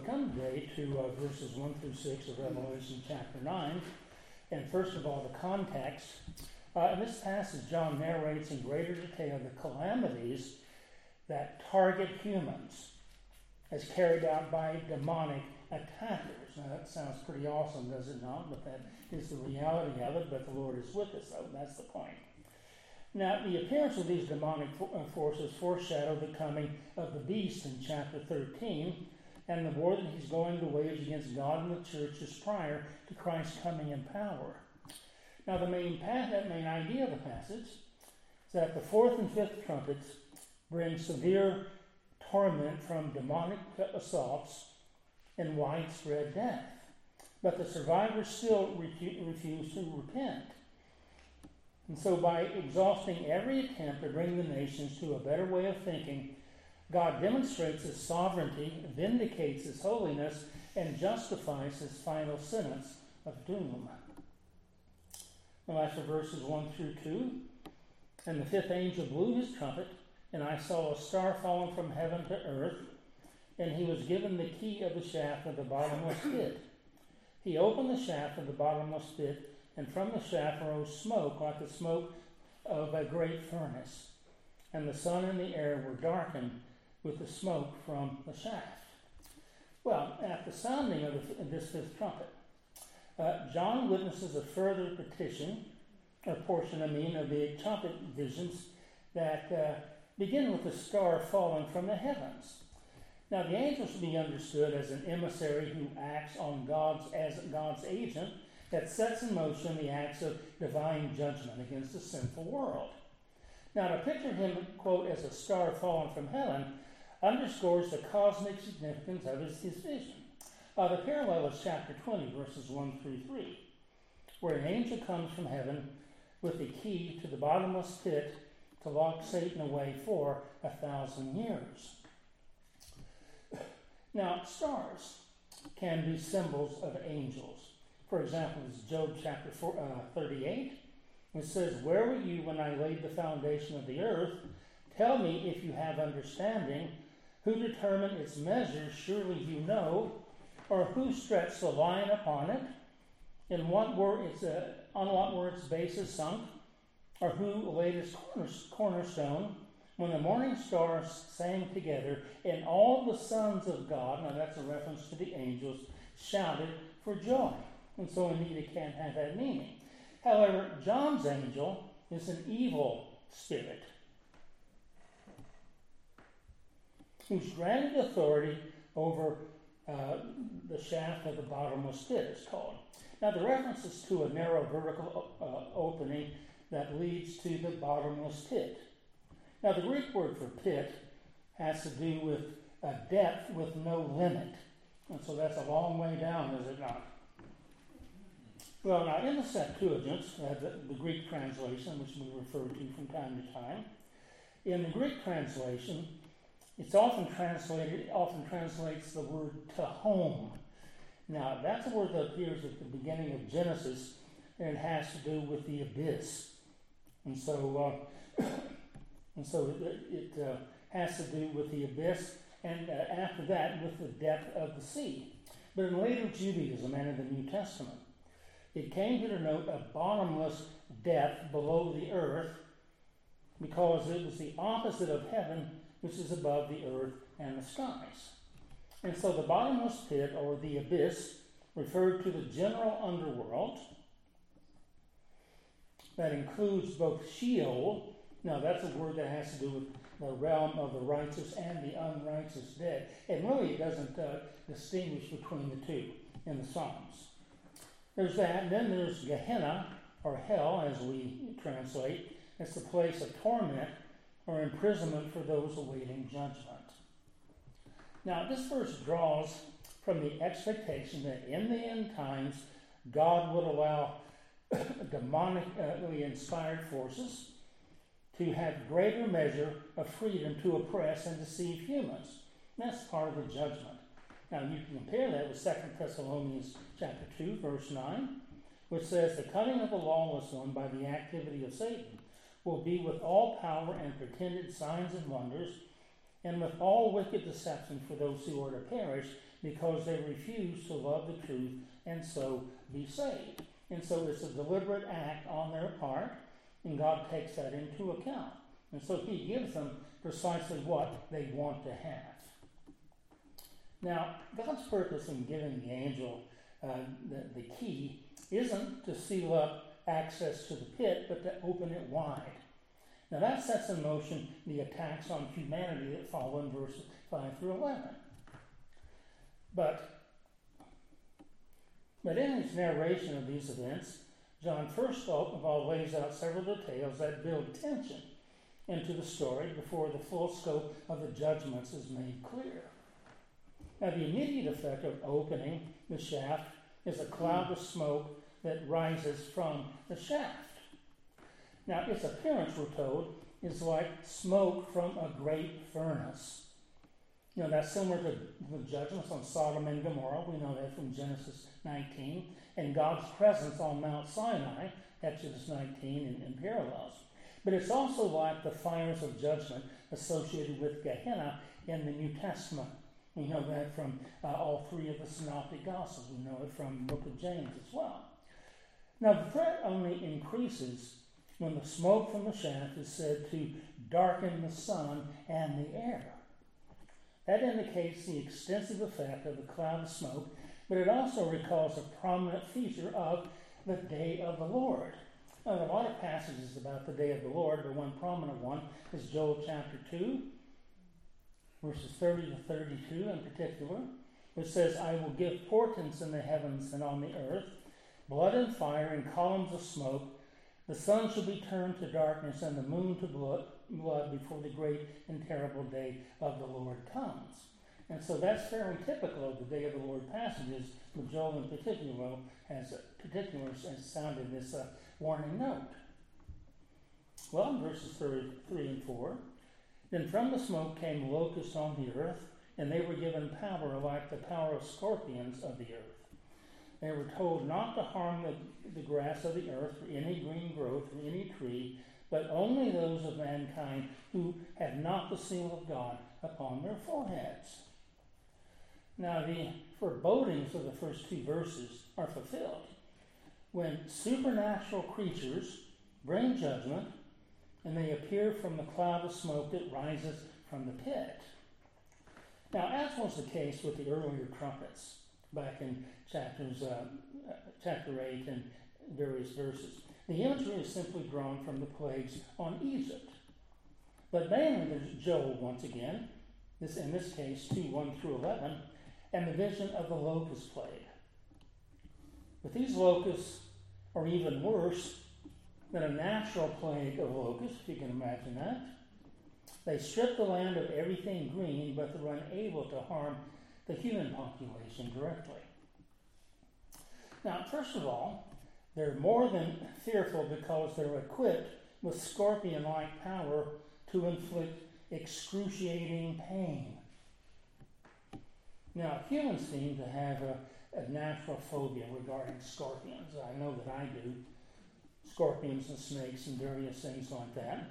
come today to uh, verses 1 through 6 of Revelation chapter 9. And first of all, the context. Uh, in this passage, John narrates in greater detail the calamities that target humans as carried out by demonic attackers. Now, that sounds pretty awesome, does it not? But that is the reality of it. But the Lord is with us, though. That's the point. Now, the appearance of these demonic uh, forces foreshadow the coming of the beast in chapter 13 and the war that he's going to wage against God and the church is prior to Christ's coming in power. Now, the main, path, that main idea of the passage is that the fourth and fifth trumpets bring severe torment from demonic assaults and widespread death. But the survivors still refuse to repent. And so, by exhausting every attempt to bring the nations to a better way of thinking, God demonstrates his sovereignty, vindicates his holiness, and justifies his final sentence of doom. The last of verses 1 through 2, and the fifth angel blew his trumpet, and I saw a star falling from heaven to earth, and he was given the key of the shaft of the bottomless pit. He opened the shaft of the bottomless pit and from the shaft rose smoke like the smoke of a great furnace. And the sun and the air were darkened with the smoke from the shaft. Well, at the sounding of this fifth trumpet, uh, John witnesses a further petition, a portion, I mean, of the trumpet visions that uh, begin with a star falling from the heavens. Now, the angel should be understood as an emissary who acts on God's as God's agent that sets in motion the acts of divine judgment against the sinful world. Now, to picture him, quote, as a star fallen from heaven underscores the cosmic significance of his, vision. Uh, the parallel is chapter 20, verses 1 through 3, where an angel comes from heaven with the key to the bottomless pit to lock Satan away for a thousand years. Now, stars can be symbols of angels. For example, it's Job chapter four, uh, 38. It says, Where were you when I laid the foundation of the earth? Tell me if you have understanding. Who determined its measures? Surely you know. Or who stretched the line upon it? In what were its, uh, on what were its bases sunk? Or who laid its cornerstone? When the morning stars sang together, and all the sons of God, now that's a reference to the angels, shouted for joy. And so, indeed, it can have that meaning. However, John's angel is an evil spirit who's granted authority over uh, the shaft of the bottomless pit, it's called. Now, the reference is to a narrow vertical uh, opening that leads to the bottomless pit. Now, the Greek word for pit has to do with a depth with no limit. And so that's a long way down, is it not? Well, now in the Septuagint, uh, the, the, Greek translation, which we refer to from time to time, in the Greek translation, it's often translated, it often translates the word tehom. Now, that's a word that appears at the beginning of Genesis, and it has to do with the abyss. And so, uh, and so it, it uh, has to do with the abyss, and uh, after that, with the depth of the sea. But in later Judaism and in the New Testament, it came to denote a bottomless depth below the earth because it was the opposite of heaven, which is above the earth and the skies. And so the bottomless pit, or the abyss, referred to the general underworld that includes both Sheol, now that's a word that has to do with the realm of the righteous and the unrighteous dead. And really, it doesn't uh, distinguish between the two in the Psalms. There's that, and then there's Gehenna, or hell, as we translate. It's the place of torment or imprisonment for those awaiting judgment. Now, this verse draws from the expectation that in the end times, God would allow demonically inspired forces to have greater measure of freedom to oppress and deceive humans. That's part of the judgment. Now you can compare that with 2 Thessalonians chapter 2, verse 9, which says, The cutting of the lawless one by the activity of Satan will be with all power and pretended signs and wonders, and with all wicked deception for those who are to perish, because they refuse to love the truth and so be saved. And so it's a deliberate act on their part, and God takes that into account. And so He gives them precisely what they want to have. Now, God's purpose in giving the angel uh, the, the key isn't to seal up access to the pit, but to open it wide. Now, that sets in motion the attacks on humanity that follow in verses 5 through 11. But, but in his narration of these events, John first of all lays out several details that build tension into the story before the full scope of the judgments is made clear. Now, the immediate effect of opening the shaft is a cloud of smoke that rises from the shaft. Now, its appearance, we're told, is like smoke from a great furnace. You know, that's similar to the judgments on Sodom and Gomorrah. We know that from Genesis 19. And God's presence on Mount Sinai, Exodus 19, and, and parallels. But it's also like the fires of judgment associated with Gehenna in the New Testament. We know that from uh, all three of the Synoptic Gospels. We know it from the book of James as well. Now, the threat only increases when the smoke from the shaft is said to darken the sun and the air. That indicates the extensive effect of the cloud of smoke, but it also recalls a prominent feature of the day of the Lord. Now, there are a lot of passages about the day of the Lord, but one prominent one is Joel chapter 2, verses 30 to 32 in particular, which says, I will give portents in the heavens and on the earth, blood and fire and columns of smoke. The sun shall be turned to darkness and the moon to blood, before the great and terrible day of the Lord comes. And so that's fairly typical of the day of the Lord passages, but Joel in particular has, particular has sounded this uh, warning note. Well, in verses 3 and 4, then from the smoke came locusts on the earth, and they were given power like the power of scorpions of the earth. They were told not to harm the, the grass of the earth, or any green growth, or any tree, but only those of mankind who have not the seal of God upon their foreheads. Now, the forebodings of the first two verses are fulfilled when supernatural creatures bring judgment and they appear from the cloud of smoke that rises from the pit. Now, as was the case with the earlier trumpets back in chapters, uh, chapter 8 and various verses, the imagery is simply drawn from the plagues on Egypt. But mainly there's Joel once again, this in this case 2 1 through 11, and the vision of the locust plague. But these locusts are even worse than a natural plague of locusts, if you can imagine that. They strip the land of everything green, but they're unable to harm the human population directly. Now, first of all, they're more than fearful because they're equipped with scorpion like power to inflict excruciating pain. Now, humans seem to have a, a natural phobia regarding scorpions. I know that I do scorpions and snakes and various things like that,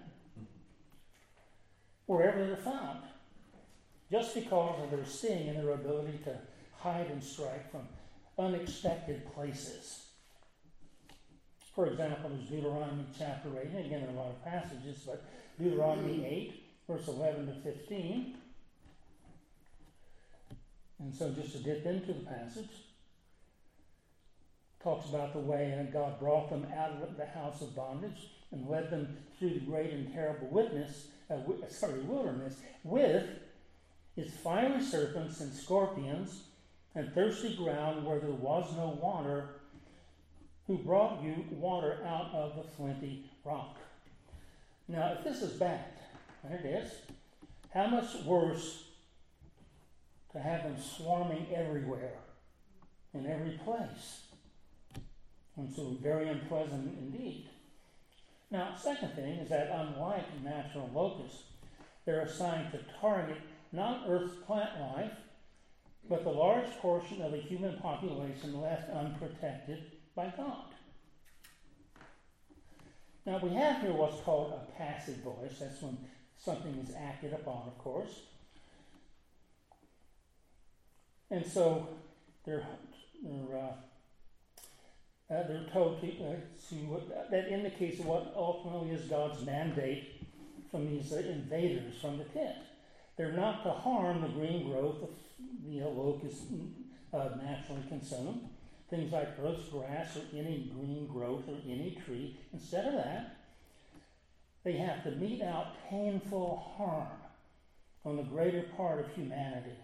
wherever they're found, just because of their sting and their ability to hide and strike from unexpected places. For example, there's Deuteronomy chapter 8, and again, there are a lot of passages, but Deuteronomy 8, verse 11 to 15. And so, just to dip into the passage, talks about the way God brought them out of the house of bondage and led them through the great and terrible witness, uh, sorry, wilderness with its fiery serpents and scorpions and thirsty ground where there was no water, who brought you water out of the flinty rock. Now, if this is bad, and it is, how much worse to have them swarming everywhere, in every place? And so very unpleasant indeed. Now, second thing is that unlike natural locusts, they're assigned to target not Earth's plant life, but the large portion of the human population left unprotected by God. Now, we have here what's called a passive voice. That's when something is acted upon, of course. And so they're, they're, uh, uh, they're told to, uh, to that indicates what ultimately is God's mandate from these invaders from the pit. They're not to harm the green growth of the locusts uh, naturally consume, things like earth's grass or any green growth or any tree. Instead of that, they have to mete out painful harm on the greater part of humanity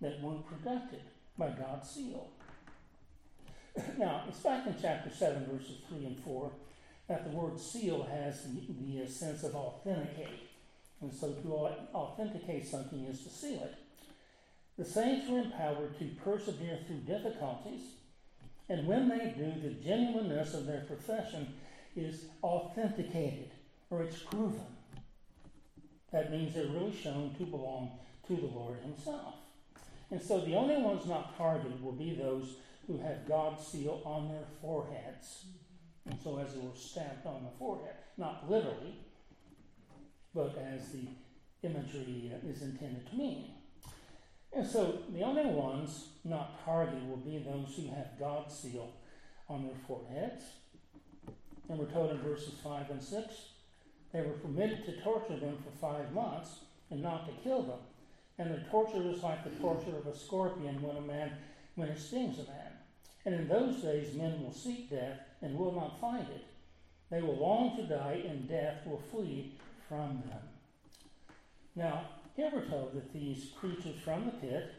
that weren't protected by God's seal. now, it's back in chapter 7, verses 3 and 4, that the word seal has the, the sense of authenticate. And so to authenticate something is to seal it. The saints are empowered to persevere through difficulties, and when they do, the genuineness of their profession is authenticated or it's proven. That means they're really shown to belong to the Lord Himself. And so the only ones not targeted will be those who have God's seal on their foreheads. And so as it were stamped on the forehead, not literally, but as the imagery is intended to mean. And so the only ones not targeted will be those who have God's seal on their foreheads. And we're told in verses 5 and 6 they were permitted to torture them for five months and not to kill them. And the torture was like the torture of a scorpion when a man when it stings a man. And in those days men will seek death and will not find it. They will long to die, and death will flee from them. Now, here we're told that these creatures from the pit,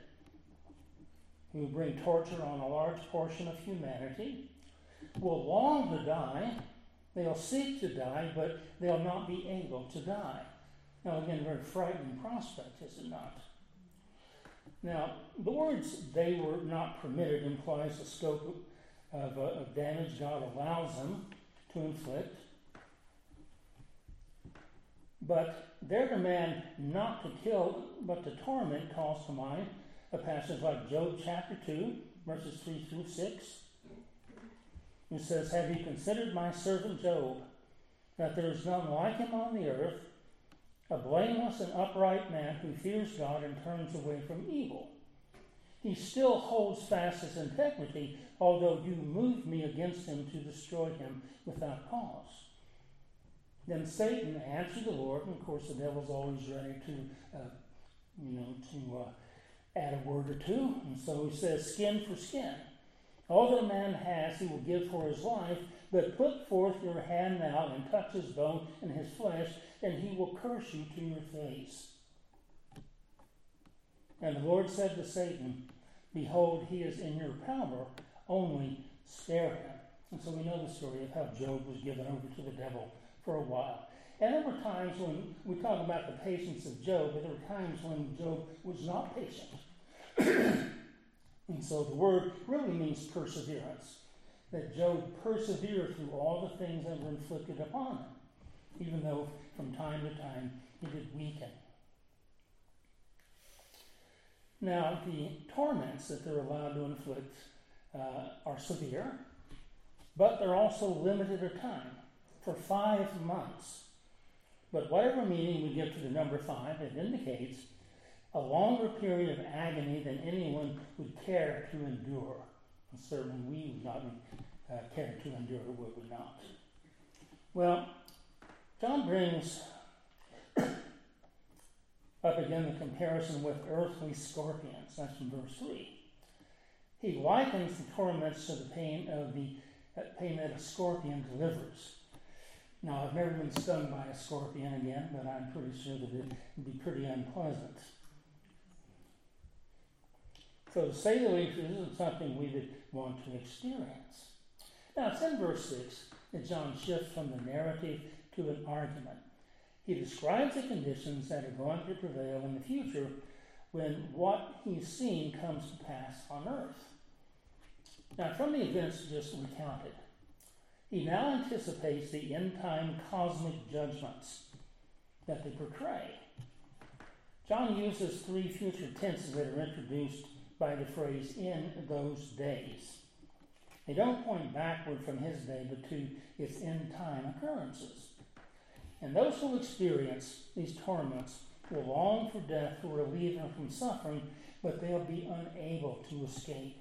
who bring torture on a large portion of humanity, will long to die They'll seek to die, but they'll not be able to die. Now, again, very frightening prospect, is it not? Now, the words they were not permitted implies the scope of, uh, of damage God allows them to inflict. But their demand not to kill, but to torment, calls to mind a passage like Job chapter 2, verses 3 through 6 who says, Have you considered my servant Job, that there is none like him on the earth, a blameless and upright man who fears God and turns away from evil? He still holds fast his integrity, although you moved me against him to destroy him without cause. Then Satan answered the Lord, and of course the devil's always ready to, uh, you know, to uh, add a word or two. And so he says, skin for skin. All that a man has he will give for his life, but put forth your hand now and touch his bone and his flesh, and he will curse you to your face. And the Lord said to Satan, Behold, he is in your power, only spare him. And so we know the story of how Job was given over to the devil for a while. And there were times when we talk about the patience of Job, but there were times when Job was not patient. And so the word really means perseverance. That Job persevered through all the things that were inflicted upon him, even though from time to time he did weaken. Now, the torments that they're allowed to inflict uh, are severe, but they're also limited in time for five months. But whatever meaning we give to the number five, it indicates a longer period of agony than anyone would care to endure. And certainly we would not uh, care to endure, would we not? Well, John brings up again the comparison with earthly scorpions. That's in verse 3. He likens the torments to the pain of the uh, pain that a scorpion delivers. Now, I've never been stung by a scorpion again, but I'm pretty sure that it would be pretty unpleasant. So to say the least, this isn't something we would want to experience. Now it's in verse 6 that John shifts from the narrative to an argument. He describes the conditions that are going to prevail in the future when what he's seen comes to pass on earth. Now, from the events just recounted, he now anticipates the end time cosmic judgments that they portray. John uses three future tenses that are introduced by the phrase in those days. They don't point backward from his day, but to its end time occurrences. And those who experience these torments will long for death to relieve them from suffering but they'll be unable to escape.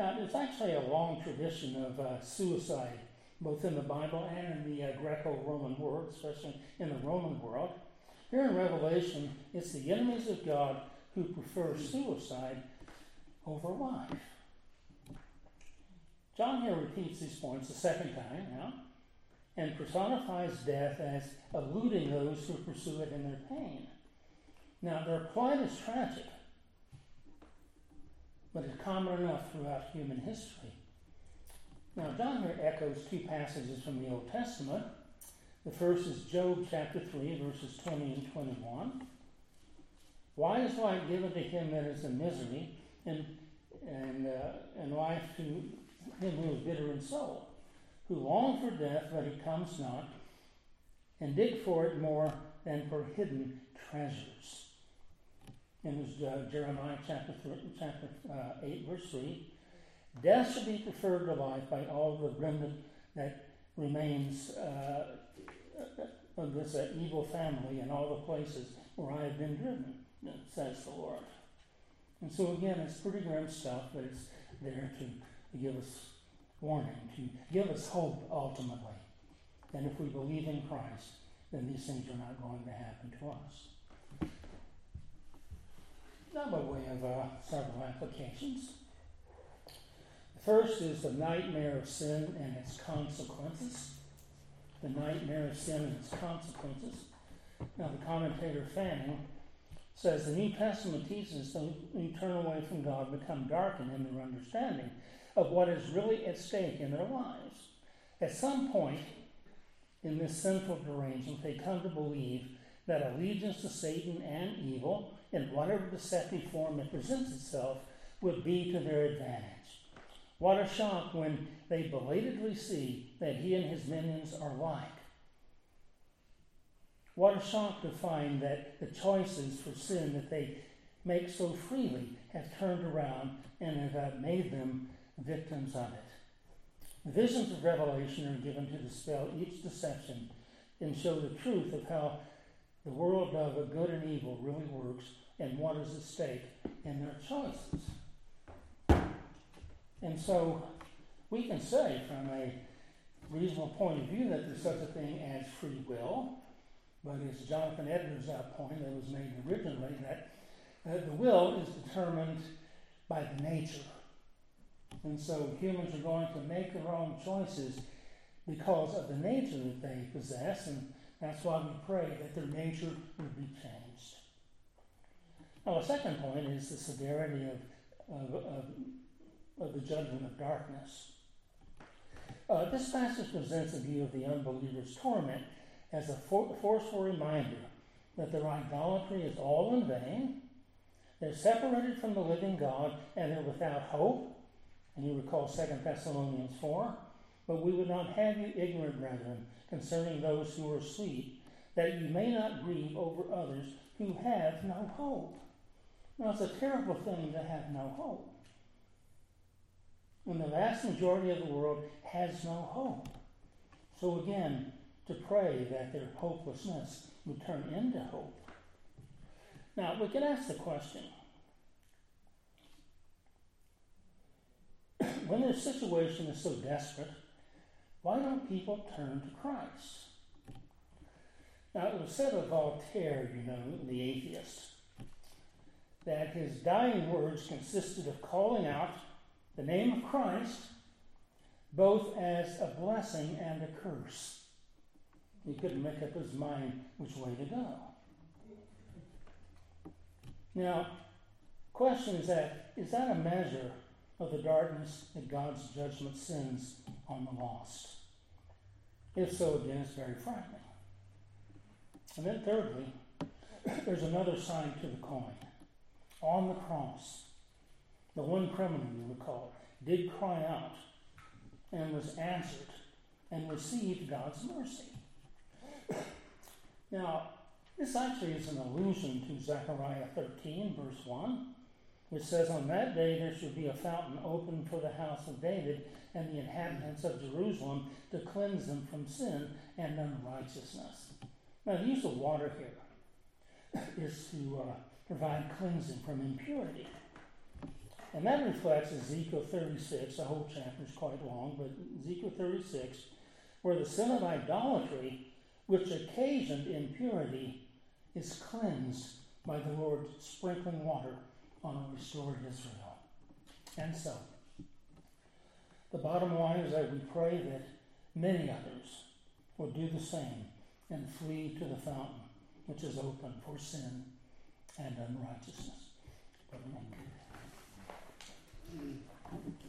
Now, there's actually a long tradition of uh, suicide, both in the Bible and in the uh, Greco Roman world, especially in the Roman world. Here in Revelation, it's the enemies of God who prefer suicide over life. John here repeats these points a second time now and personifies death as eluding those who pursue it in their pain. Now, their plight is tragic, but it's common enough throughout human history. Now, John here echoes two passages from the Old Testament. The first is Job chapter 3, verses 20 and 21. Why is life given to him that is in misery, and, and, uh, and life to him who is bitter in soul, who long for death, but it comes not, and dig for it more than for hidden treasures? In uh, Jeremiah chapter, three, chapter uh, 8, verse 3. Death should be preferred to life by all the remnant that remains uh, of this uh, evil family and all the places where I have been driven, says the Lord. And so, again, it's pretty grim stuff, but it's there to give us warning, to give us hope ultimately. And if we believe in Christ, then these things are not going to happen to us. Now, by way of uh, several applications. The first is the nightmare of sin and its consequences. The nightmare of sin and its consequences. Now, the commentator Fanning says the New Testament teaches those who turn away from God become darkened in their understanding of what is really at stake in their lives. At some point in this sinful derangement, they come to believe that allegiance to Satan and evil in whatever deceptive form it presents itself, would be to their advantage. What a shock when they belatedly see that he and his minions are like. What a shock to find that the choices for sin that they make so freely have turned around and have made them victims of it. Visions of Revelation are given to dispel each deception and show the truth of how the world of good and evil really works and what is at stake in their choices. And so we can say, from a reasonable point of view, that there's such a thing as free will. But as Jonathan Edwards' point that was made originally, that the will is determined by the nature. And so humans are going to make their own choices because of the nature that they possess, and that's why we pray that their nature would be changed. Now, the second point is the severity of, of, of, of the judgment of darkness. Uh, this passage presents a view of the unbeliever's torment as a for- forceful reminder that their idolatry is all in vain, they're separated from the living God, and they're without hope. And you recall 2 Thessalonians 4. But we would not have you ignorant, brethren, concerning those who are asleep, that you may not grieve over others who have no hope. Now, it's a terrible thing to have no hope. When the vast majority of the world has no hope. So, again, to pray that their hopelessness would turn into hope. Now, we can ask the question when their situation is so desperate, why don't people turn to Christ? Now, it was said of Voltaire, you know, the atheist, that his dying words consisted of calling out the name of Christ both as a blessing and a curse. He couldn't make up his mind which way to go. Now, question is that is that a measure of the darkness that God's judgment sends on the lost? If so, again, it's very frightening. And then thirdly, there's another side to the coin on the cross, the one criminal, you recall, did cry out and was answered and received God's mercy. now, this actually is an allusion to Zechariah 13, verse 1, which says, On that day there shall be a fountain open for the house of David and the inhabitants of Jerusalem to cleanse them from sin and unrighteousness. Now, the use of water here is to uh, provide cleansing from impurity. And that reflects Ezekiel 36, the whole chapter is quite long, but Ezekiel 36, where the sin of idolatry, which occasioned impurity, is cleansed by the Lord sprinkling water on restored Israel. And so, the bottom line is that we pray that many others will do the same and flee to the fountain which is open for sin and unrighteousness. Nick.